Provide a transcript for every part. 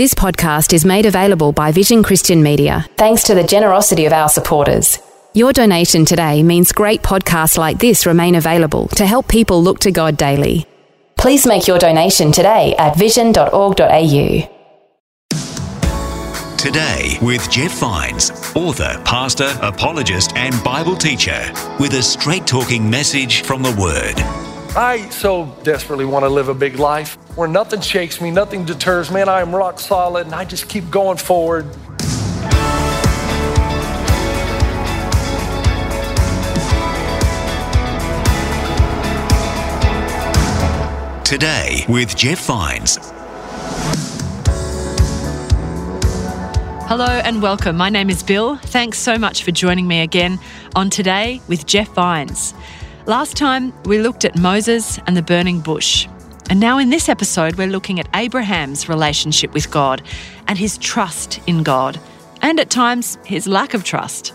This podcast is made available by Vision Christian Media, thanks to the generosity of our supporters. Your donation today means great podcasts like this remain available to help people look to God daily. Please make your donation today at vision.org.au. Today with Jeff Vines, author, pastor, apologist, and Bible teacher, with a straight talking message from the Word. I so desperately want to live a big life where nothing shakes me, nothing deters. Me. Man, I am rock solid and I just keep going forward. Today with Jeff Vines. Hello and welcome. My name is Bill. Thanks so much for joining me again on Today with Jeff Vines. Last time we looked at Moses and the burning bush. And now in this episode, we're looking at Abraham's relationship with God and his trust in God, and at times his lack of trust.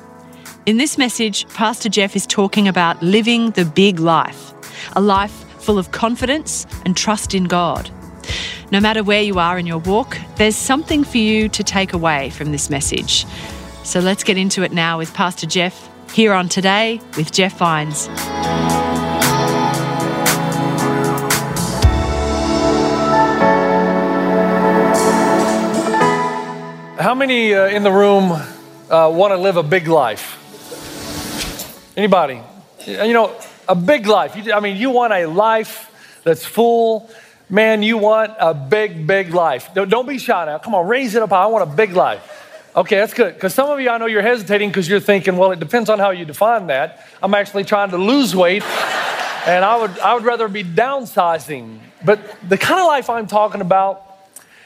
In this message, Pastor Jeff is talking about living the big life, a life full of confidence and trust in God. No matter where you are in your walk, there's something for you to take away from this message. So let's get into it now with Pastor Jeff here on Today with Jeff Vines. How many uh, in the room uh, want to live a big life? Anybody? You know, a big life. I mean, you want a life that's full. Man, you want a big, big life. Don't be shy now. Come on, raise it up. I want a big life. Okay, that's good. Because some of you, I know you're hesitating because you're thinking, well, it depends on how you define that. I'm actually trying to lose weight, and I would, I would rather be downsizing. But the kind of life I'm talking about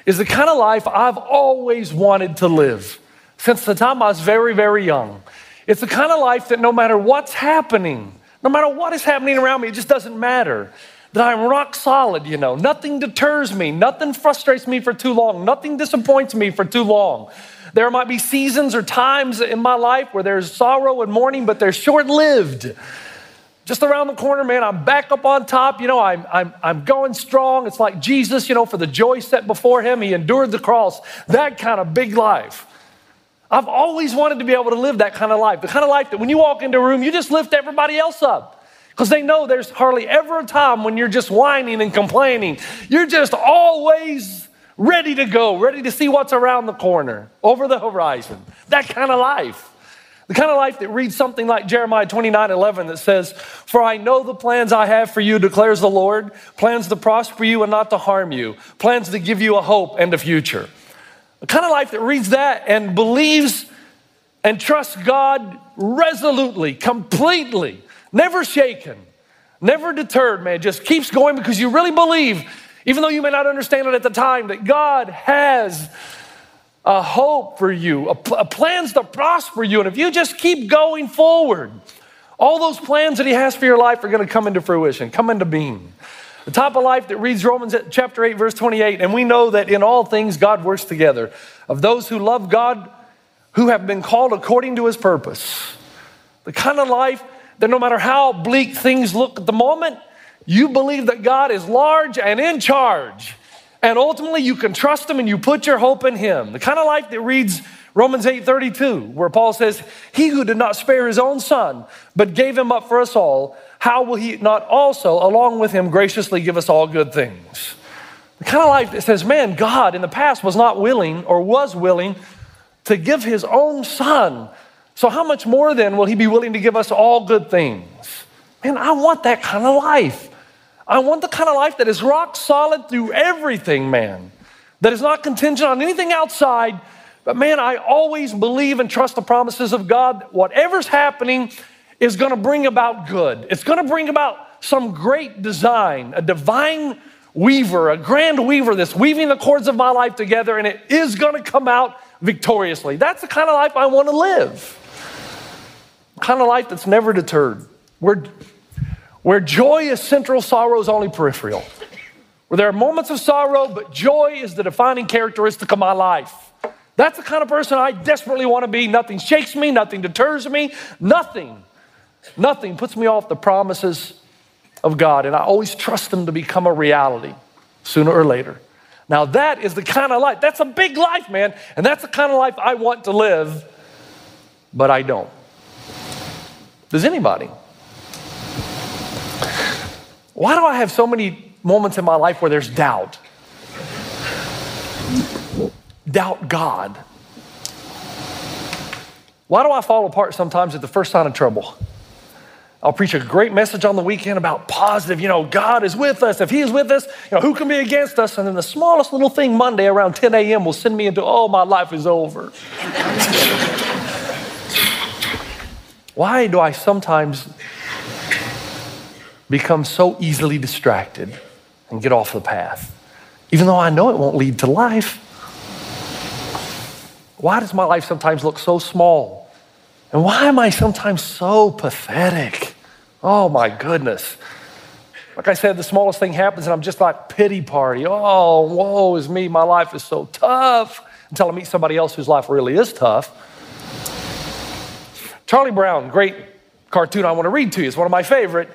is the kind of life I've always wanted to live since the time I was very, very young. It's the kind of life that no matter what's happening, no matter what is happening around me, it just doesn't matter. That I'm rock solid, you know. Nothing deters me, nothing frustrates me for too long, nothing disappoints me for too long. There might be seasons or times in my life where there's sorrow and mourning, but they're short lived just around the corner, man, I'm back up on top. You know, I'm, I'm, I'm going strong. It's like Jesus, you know, for the joy set before him, he endured the cross. That kind of big life. I've always wanted to be able to live that kind of life. The kind of life that when you walk into a room, you just lift everybody else up. Because they know there's hardly ever a time when you're just whining and complaining. You're just always ready to go, ready to see what's around the corner, over the horizon. That kind of life. The kind of life that reads something like Jeremiah 29 11 that says, For I know the plans I have for you, declares the Lord plans to prosper you and not to harm you, plans to give you a hope and a future. The kind of life that reads that and believes and trusts God resolutely, completely, never shaken, never deterred, man, just keeps going because you really believe, even though you may not understand it at the time, that God has a hope for you, a, a plans to prosper you. And if you just keep going forward, all those plans that He has for your life are going to come into fruition, come into being. The type of life that reads Romans chapter 8, verse 28, and we know that in all things God works together. Of those who love God, who have been called according to his purpose. The kind of life that no matter how bleak things look at the moment, you believe that God is large and in charge. And ultimately, you can trust him and you put your hope in him. The kind of life that reads Romans 8 32, where Paul says, He who did not spare his own son, but gave him up for us all, how will he not also, along with him, graciously give us all good things? The kind of life that says, Man, God in the past was not willing or was willing to give his own son. So, how much more then will he be willing to give us all good things? Man, I want that kind of life. I want the kind of life that is rock solid through everything, man. That is not contingent on anything outside. But man, I always believe and trust the promises of God. Whatever's happening is going to bring about good. It's going to bring about some great design, a divine weaver, a grand weaver that's weaving the cords of my life together, and it is going to come out victoriously. That's the kind of life I want to live. kind of life that's never deterred, where, where joy is central, sorrow is only peripheral. Where there are moments of sorrow, but joy is the defining characteristic of my life. That's the kind of person I desperately want to be. Nothing shakes me, nothing deters me, nothing, nothing puts me off the promises of God. And I always trust them to become a reality sooner or later. Now, that is the kind of life, that's a big life, man. And that's the kind of life I want to live, but I don't. Does anybody? Why do I have so many moments in my life where there's doubt? Doubt God. Why do I fall apart sometimes at the first sign of trouble? I'll preach a great message on the weekend about positive, you know, God is with us. If He is with us, you know, who can be against us? And then the smallest little thing Monday around 10 a.m. will send me into, oh, my life is over. Why do I sometimes become so easily distracted and get off the path, even though I know it won't lead to life? Why does my life sometimes look so small? And why am I sometimes so pathetic? Oh my goodness. Like I said, the smallest thing happens and I'm just like pity party. Oh, woe is me. My life is so tough. Until I meet somebody else whose life really is tough. Charlie Brown, great cartoon I want to read to you. It's one of my favorite.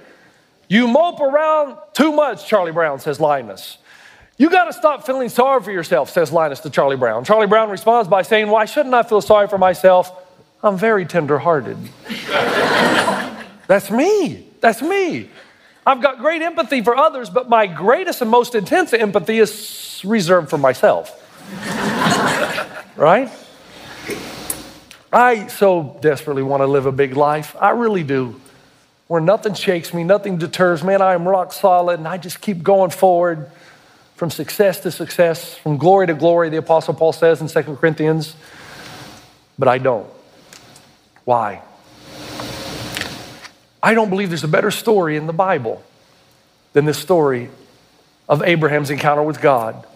You mope around too much, Charlie Brown, says Linus. You got to stop feeling sorry for yourself, says Linus to Charlie Brown. Charlie Brown responds by saying, Why shouldn't I feel sorry for myself? I'm very tenderhearted. That's me. That's me. I've got great empathy for others, but my greatest and most intense empathy is reserved for myself. right? I so desperately want to live a big life. I really do. Where nothing shakes me, nothing deters me, and I am rock solid, and I just keep going forward from success to success, from glory to glory, the Apostle Paul says in 2 Corinthians. But I don't. Why? I don't believe there's a better story in the Bible than this story of Abraham's encounter with God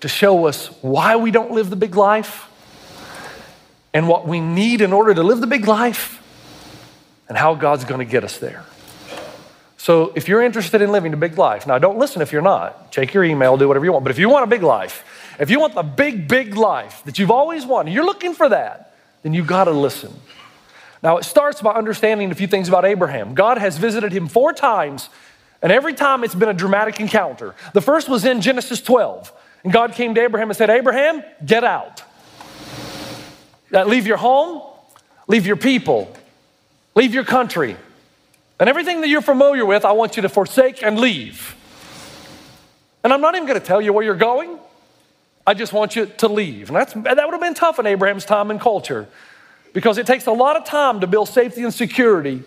to show us why we don't live the big life and what we need in order to live the big life and how God's going to get us there. So, if you're interested in living a big life, now don't listen if you're not. Check your email, do whatever you want. But if you want a big life, if you want the big, big life that you've always wanted, you're looking for that, then you got to listen. Now, it starts by understanding a few things about Abraham. God has visited him four times, and every time it's been a dramatic encounter. The first was in Genesis 12, and God came to Abraham and said, Abraham, get out. leave your home, leave your people, leave your country, and everything that you're familiar with, I want you to forsake and leave. And I'm not even going to tell you where you're going. I just want you to leave. And that's, that would have been tough in Abraham's time and culture because it takes a lot of time to build safety and security.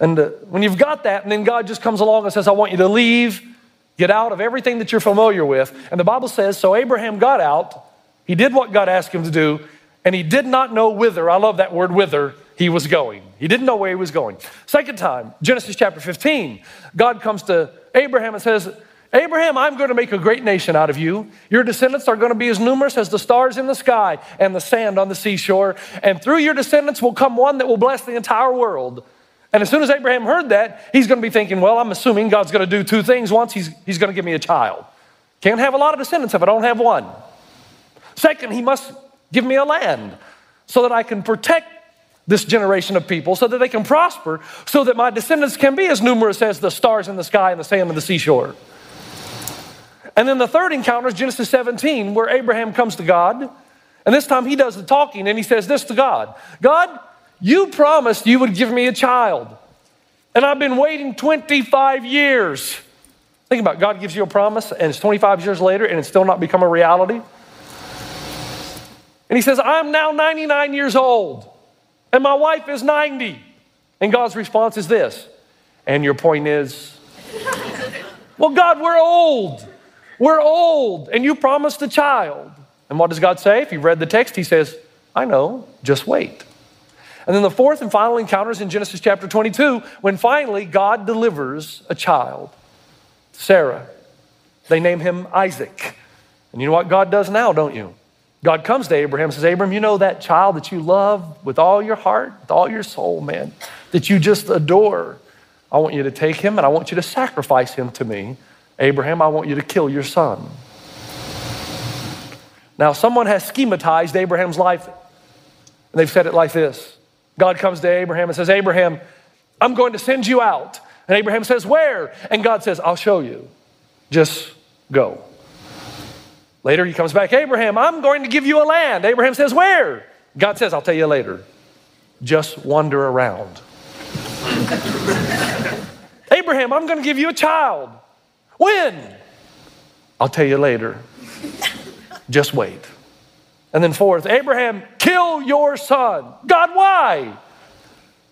And uh, when you've got that, and then God just comes along and says, I want you to leave, get out of everything that you're familiar with. And the Bible says, So Abraham got out, he did what God asked him to do, and he did not know whither, I love that word, whither, he was going. He didn't know where he was going. Second time, Genesis chapter 15, God comes to Abraham and says, Abraham, I'm going to make a great nation out of you. Your descendants are going to be as numerous as the stars in the sky and the sand on the seashore. And through your descendants will come one that will bless the entire world. And as soon as Abraham heard that, he's going to be thinking, well, I'm assuming God's going to do two things. Once, he's, he's going to give me a child. Can't have a lot of descendants if I don't have one. Second, he must give me a land so that I can protect this generation of people so that they can prosper, so that my descendants can be as numerous as the stars in the sky and the sand on the seashore. And then the third encounter is Genesis 17, where Abraham comes to God. And this time he does the talking and he says this to God God, you promised you would give me a child. And I've been waiting 25 years. Think about it. God gives you a promise and it's 25 years later and it's still not become a reality. And he says, I'm now 99 years old and my wife is 90. And God's response is this. And your point is, well, God, we're old. We're old, and you promised a child. And what does God say? If you've read the text, He says, I know, just wait. And then the fourth and final encounter is in Genesis chapter 22, when finally God delivers a child, Sarah. They name him Isaac. And you know what God does now, don't you? God comes to Abraham and says, Abraham, you know that child that you love with all your heart, with all your soul, man, that you just adore. I want you to take him and I want you to sacrifice him to me. Abraham, I want you to kill your son. Now, someone has schematized Abraham's life, and they've said it like this God comes to Abraham and says, Abraham, I'm going to send you out. And Abraham says, Where? And God says, I'll show you. Just go. Later, he comes back, Abraham, I'm going to give you a land. Abraham says, Where? God says, I'll tell you later. Just wander around. Abraham, I'm going to give you a child. When? I'll tell you later. Just wait. And then, fourth, Abraham, kill your son. God, why?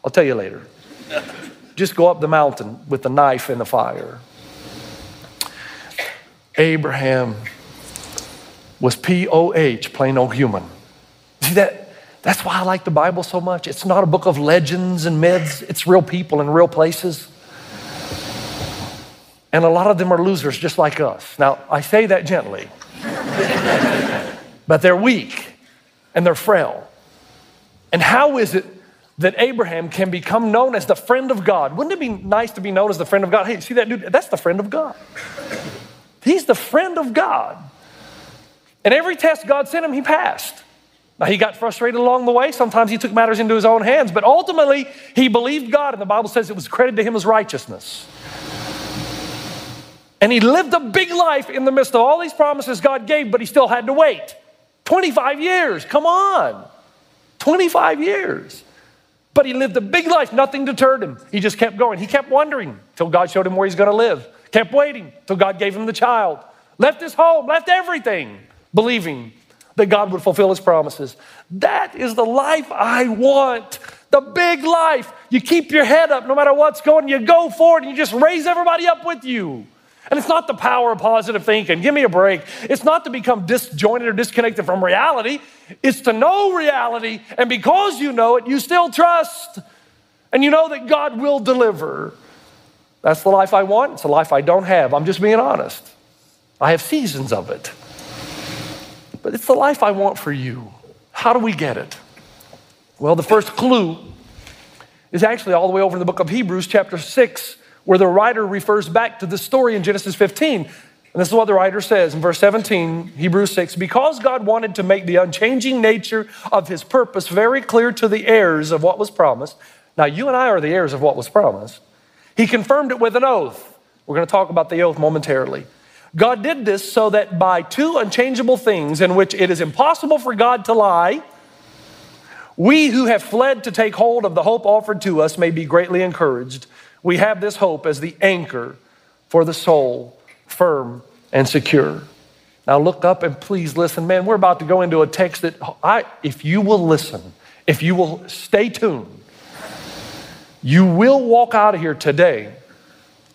I'll tell you later. Just go up the mountain with the knife in the fire. Abraham was P O H, plain old human. See that? That's why I like the Bible so much. It's not a book of legends and myths, it's real people in real places. And a lot of them are losers just like us. Now, I say that gently, but they're weak and they're frail. And how is it that Abraham can become known as the friend of God? Wouldn't it be nice to be known as the friend of God? Hey, see that dude? That's the friend of God. He's the friend of God. And every test God sent him, he passed. Now, he got frustrated along the way. Sometimes he took matters into his own hands, but ultimately, he believed God, and the Bible says it was credited to him as righteousness. And he lived a big life in the midst of all these promises God gave, but he still had to wait. 25 years, come on. 25 years. But he lived a big life, nothing deterred him. He just kept going. He kept wondering till God showed him where he's going to live. Kept waiting till God gave him the child. Left his home, left everything, believing that God would fulfill his promises. That is the life I want. The big life. You keep your head up no matter what's going, you go forward and you just raise everybody up with you. And it's not the power of positive thinking. Give me a break. It's not to become disjointed or disconnected from reality. It's to know reality. And because you know it, you still trust. And you know that God will deliver. That's the life I want. It's a life I don't have. I'm just being honest. I have seasons of it. But it's the life I want for you. How do we get it? Well, the first clue is actually all the way over in the book of Hebrews, chapter 6 where the writer refers back to the story in Genesis 15. And this is what the writer says in verse 17, Hebrews 6 Because God wanted to make the unchanging nature of his purpose very clear to the heirs of what was promised. Now, you and I are the heirs of what was promised. He confirmed it with an oath. We're going to talk about the oath momentarily. God did this so that by two unchangeable things in which it is impossible for God to lie, we who have fled to take hold of the hope offered to us may be greatly encouraged we have this hope as the anchor for the soul, firm and secure. Now look up and please listen. Man, we're about to go into a text that I, if you will listen, if you will stay tuned, you will walk out of here today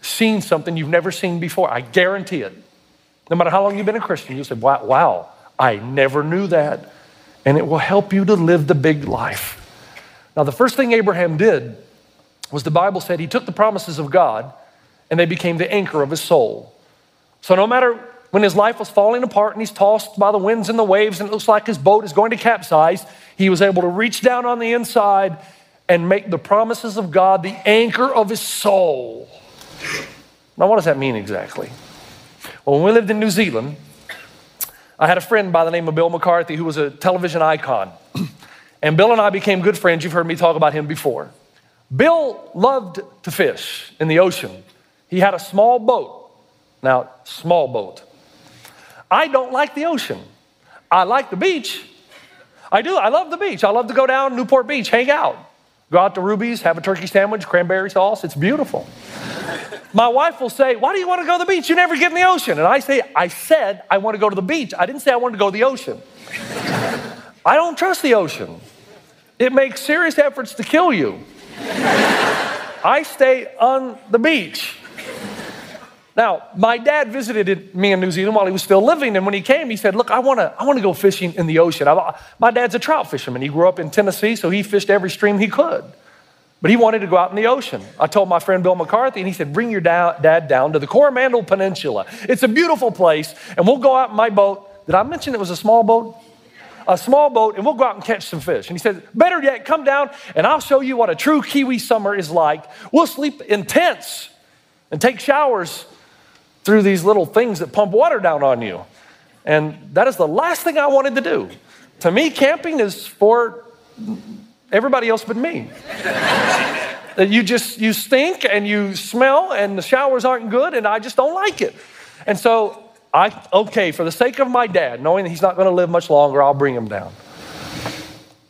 seeing something you've never seen before. I guarantee it. No matter how long you've been a Christian, you'll say, wow, wow, I never knew that. And it will help you to live the big life. Now, the first thing Abraham did was the Bible said he took the promises of God and they became the anchor of his soul. So no matter when his life was falling apart and he's tossed by the winds and the waves and it looks like his boat is going to capsize, he was able to reach down on the inside and make the promises of God the anchor of his soul. Now, what does that mean exactly? Well, when we lived in New Zealand, I had a friend by the name of Bill McCarthy who was a television icon. and Bill and I became good friends. You've heard me talk about him before. Bill loved to fish in the ocean. He had a small boat. Now, small boat. I don't like the ocean. I like the beach. I do. I love the beach. I love to go down Newport Beach, hang out, go out to Ruby's, have a turkey sandwich, cranberry sauce. It's beautiful. My wife will say, Why do you want to go to the beach? You never get in the ocean. And I say, I said I want to go to the beach. I didn't say I wanted to go to the ocean. I don't trust the ocean. It makes serious efforts to kill you. I stay on the beach. Now, my dad visited me in New Zealand while he was still living, and when he came, he said, Look, I wanna, I wanna go fishing in the ocean. I, my dad's a trout fisherman. He grew up in Tennessee, so he fished every stream he could. But he wanted to go out in the ocean. I told my friend Bill McCarthy, and he said, Bring your da- dad down to the Coromandel Peninsula. It's a beautiful place, and we'll go out in my boat. Did I mention it was a small boat? a small boat and we'll go out and catch some fish. And he said, Better yet, come down and I'll show you what a true Kiwi summer is like. We'll sleep in tents and take showers through these little things that pump water down on you. And that is the last thing I wanted to do. To me, camping is for everybody else but me. you just you stink and you smell and the showers aren't good and I just don't like it. And so I okay, for the sake of my dad, knowing that he's not going to live much longer, I'll bring him down.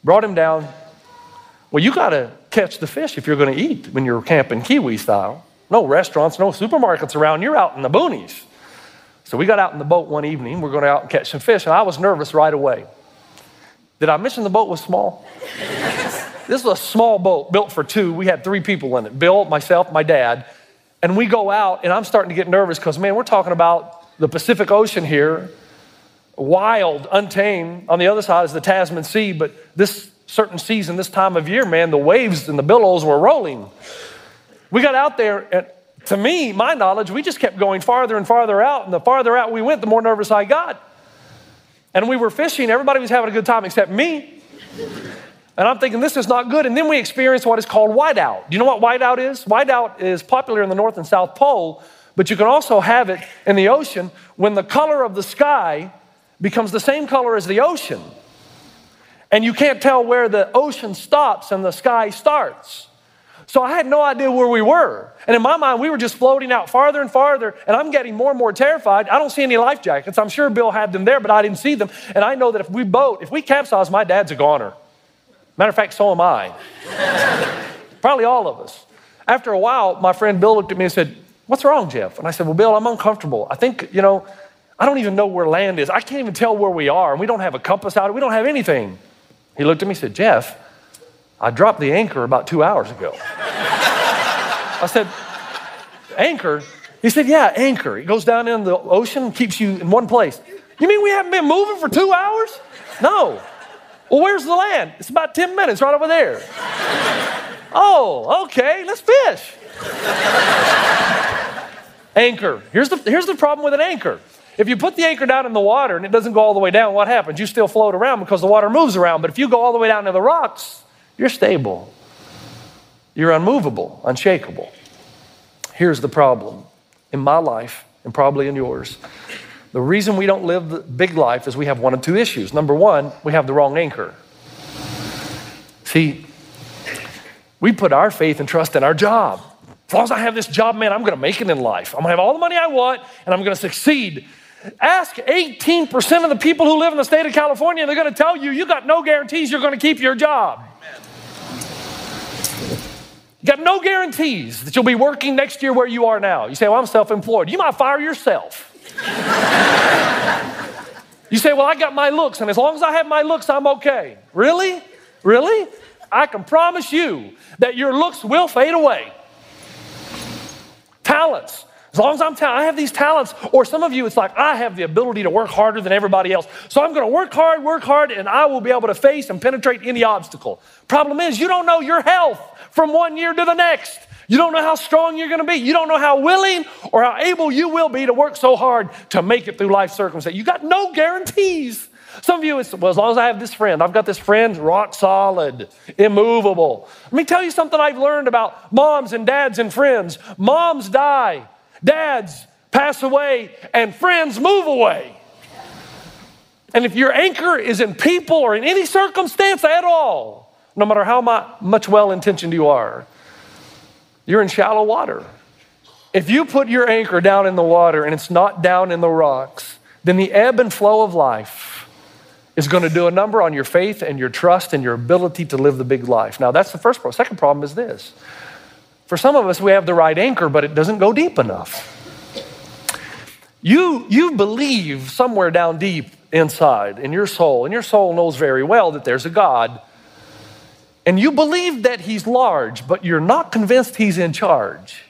Brought him down. Well, you got to catch the fish if you're going to eat when you're camping Kiwi style. No restaurants, no supermarkets around. You're out in the boonies. So we got out in the boat one evening. We're going to out and catch some fish, and I was nervous right away. Did I mention the boat was small? this was a small boat built for two. We had three people in it Bill, myself, my dad. And we go out, and I'm starting to get nervous because, man, we're talking about the Pacific Ocean here, wild, untamed. On the other side is the Tasman Sea, but this certain season, this time of year, man, the waves and the billows were rolling. We got out there, and to me, my knowledge, we just kept going farther and farther out. And the farther out we went, the more nervous I got. And we were fishing, everybody was having a good time except me. And I'm thinking, this is not good. And then we experienced what is called whiteout. Do you know what whiteout is? Whiteout is popular in the North and South Pole, but you can also have it in the ocean when the color of the sky becomes the same color as the ocean. And you can't tell where the ocean stops and the sky starts. So I had no idea where we were. And in my mind, we were just floating out farther and farther, and I'm getting more and more terrified. I don't see any life jackets. I'm sure Bill had them there, but I didn't see them. And I know that if we boat, if we capsize, my dad's a goner. Matter of fact, so am I. Probably all of us. After a while, my friend Bill looked at me and said, What's wrong, Jeff? And I said, Well, Bill, I'm uncomfortable. I think, you know, I don't even know where land is. I can't even tell where we are, and we don't have a compass out. We don't have anything. He looked at me and said, Jeff, I dropped the anchor about two hours ago. I said, Anchor? He said, Yeah, anchor. It goes down in the ocean, and keeps you in one place. You mean we haven't been moving for two hours? No. Well, where's the land? It's about 10 minutes right over there. oh, okay, let's fish. anchor. Here's the, here's the problem with an anchor. If you put the anchor down in the water and it doesn't go all the way down, what happens? You still float around because the water moves around. But if you go all the way down to the rocks, you're stable. You're unmovable, unshakable. Here's the problem in my life, and probably in yours. The reason we don't live the big life is we have one of two issues. Number one, we have the wrong anchor. See, we put our faith and trust in our job. As long as I have this job, man, I'm to make it in life. I'm to have all the money I want, and I'm to succeed. Ask 18% of the people who live in the state of California, and they're to tell you you got no guarantees you're to keep your job. You got no guarantees that you'll be working next year where you are now. You say, Well, I'm self employed. You might fire yourself. you say, Well, I got my looks, and as long as I have my looks, I'm okay. Really? Really? I can promise you that your looks will fade away. Talents. As long as I'm ta- I have these talents, or some of you, it's like I have the ability to work harder than everybody else. So I'm going to work hard, work hard, and I will be able to face and penetrate any obstacle. Problem is, you don't know your health from one year to the next. You don't know how strong you're going to be. You don't know how willing or how able you will be to work so hard to make it through life circumstances. You got no guarantees. Some of you, it's, well, as long as I have this friend, I've got this friend rock solid, immovable. Let me tell you something I've learned about moms and dads and friends. Moms die, dads pass away, and friends move away. And if your anchor is in people or in any circumstance at all, no matter how much well intentioned you are, you're in shallow water. If you put your anchor down in the water and it's not down in the rocks, then the ebb and flow of life is going to do a number on your faith and your trust and your ability to live the big life. Now, that's the first problem. Second problem is this for some of us, we have the right anchor, but it doesn't go deep enough. You, you believe somewhere down deep inside in your soul, and your soul knows very well that there's a God and you believe that he's large, but you're not convinced he's in charge.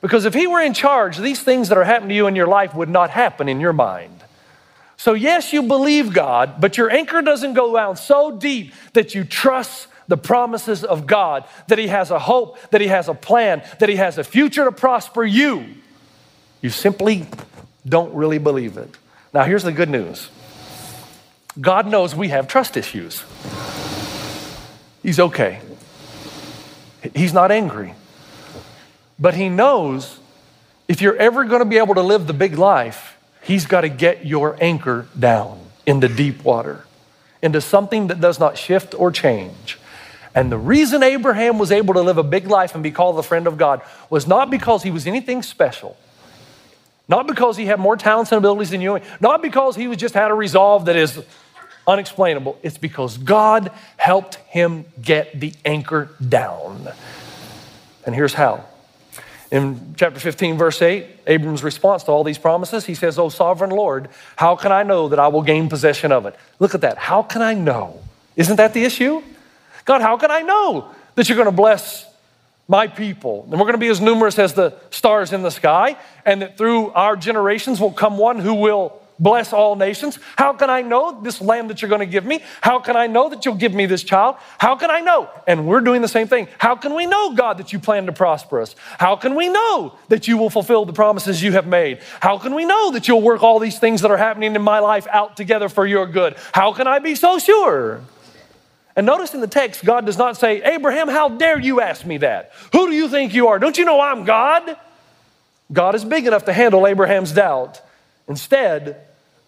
Because if he were in charge, these things that are happening to you in your life would not happen in your mind. So, yes, you believe God, but your anchor doesn't go down so deep that you trust the promises of God, that He has a hope, that He has a plan, that He has a future to prosper you. You simply don't really believe it. Now, here's the good news God knows we have trust issues. He's okay. He's not angry. But He knows if you're ever going to be able to live the big life, He's got to get your anchor down into deep water, into something that does not shift or change. And the reason Abraham was able to live a big life and be called the friend of God was not because he was anything special, not because he had more talents and abilities than you, not because he was just had a resolve that is unexplainable. It's because God helped him get the anchor down. And here's how. In chapter 15, verse 8, Abram's response to all these promises, he says, Oh, sovereign Lord, how can I know that I will gain possession of it? Look at that. How can I know? Isn't that the issue? God, how can I know that you're going to bless my people? And we're going to be as numerous as the stars in the sky, and that through our generations will come one who will bless all nations. How can I know this land that you're going to give me? How can I know that you'll give me this child? How can I know? And we're doing the same thing. How can we know, God, that you plan to prosper us? How can we know that you will fulfill the promises you have made? How can we know that you'll work all these things that are happening in my life out together for your good? How can I be so sure? And notice in the text, God does not say, Abraham, how dare you ask me that? Who do you think you are? Don't you know I'm God? God is big enough to handle Abraham's doubt. Instead,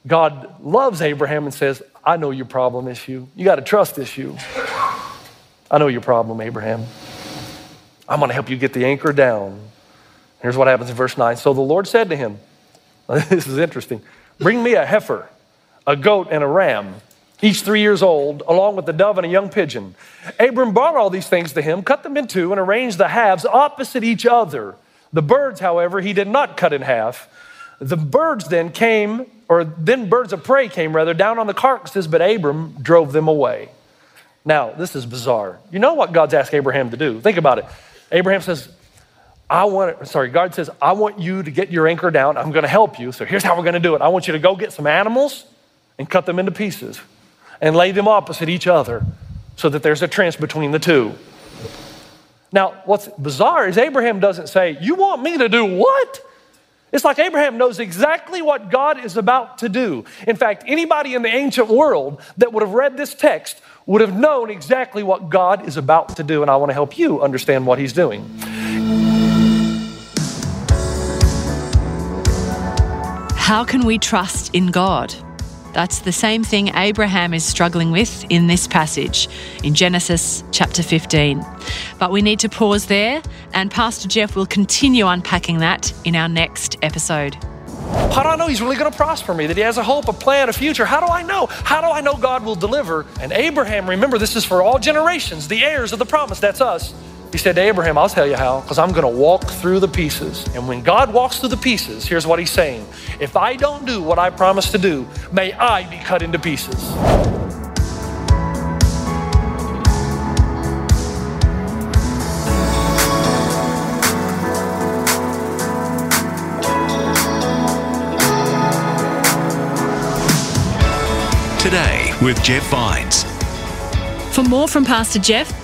God loves Abraham and says, I know your problem issue. You got a trust issue. I know your problem, Abraham. I'm going to help you get the anchor down. Here's what happens in verse 9. So the Lord said to him, This is interesting. Bring me a heifer, a goat, and a ram each three years old, along with a dove and a young pigeon. Abram brought all these things to him, cut them in two, and arranged the halves opposite each other. The birds, however, he did not cut in half. The birds then came, or then birds of prey came rather, down on the carcasses, but Abram drove them away. Now, this is bizarre. You know what God's asked Abraham to do? Think about it. Abraham says, I want, sorry, God says, I want you to get your anchor down. I'm going to help you. So here's how we're going to do it. I want you to go get some animals and cut them into pieces and lay them opposite each other so that there's a trench between the two. Now, what's bizarre is Abraham doesn't say, You want me to do what? It's like Abraham knows exactly what God is about to do. In fact, anybody in the ancient world that would have read this text would have known exactly what God is about to do, and I want to help you understand what he's doing. How can we trust in God? That's the same thing Abraham is struggling with in this passage in Genesis chapter 15. But we need to pause there, and Pastor Jeff will continue unpacking that in our next episode. How do I know he's really going to prosper me? That he has a hope, a plan, a future? How do I know? How do I know God will deliver? And Abraham, remember, this is for all generations, the heirs of the promise. That's us. He said to Abraham, I'll tell you how, because I'm going to walk through the pieces. And when God walks through the pieces, here's what he's saying If I don't do what I promised to do, may I be cut into pieces. Today with Jeff Vines. For more from Pastor Jeff,